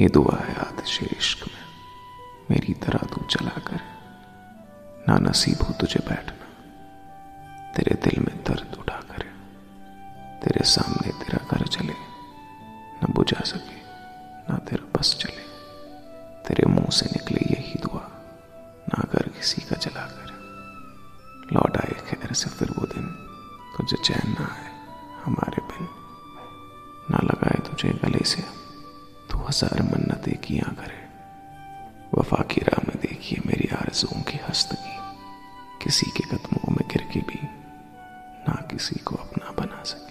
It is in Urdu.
یہ دعا ہے آتش عشق میں۔ میری طرح تو چلا کر۔ نہ نصیب ہو تجھے بیٹھنا۔ تیرے دل میں درد اٹھا کر۔ تیرے سامنے تیرا گھر چلے۔ نہ بجھا سکے، نہ تیرا بس چلے۔ تیرے منہ سے نکلے یہی دعا۔ نہ گھر کسی کا چلا کر۔ لوٹ آئے خیر سے پھر وہ دن۔ تجھے چین نہ آئے ہمارے بن۔ نہ لگائے تجھے گلے سے۔ ہزار منتیں کیا کرے وفا کی راہ میں دیکھیے میری آرزوں کی ہستگی۔ کسی کے قدموں میں گر کے بھی نہ کسی کو اپنا بنا سکے۔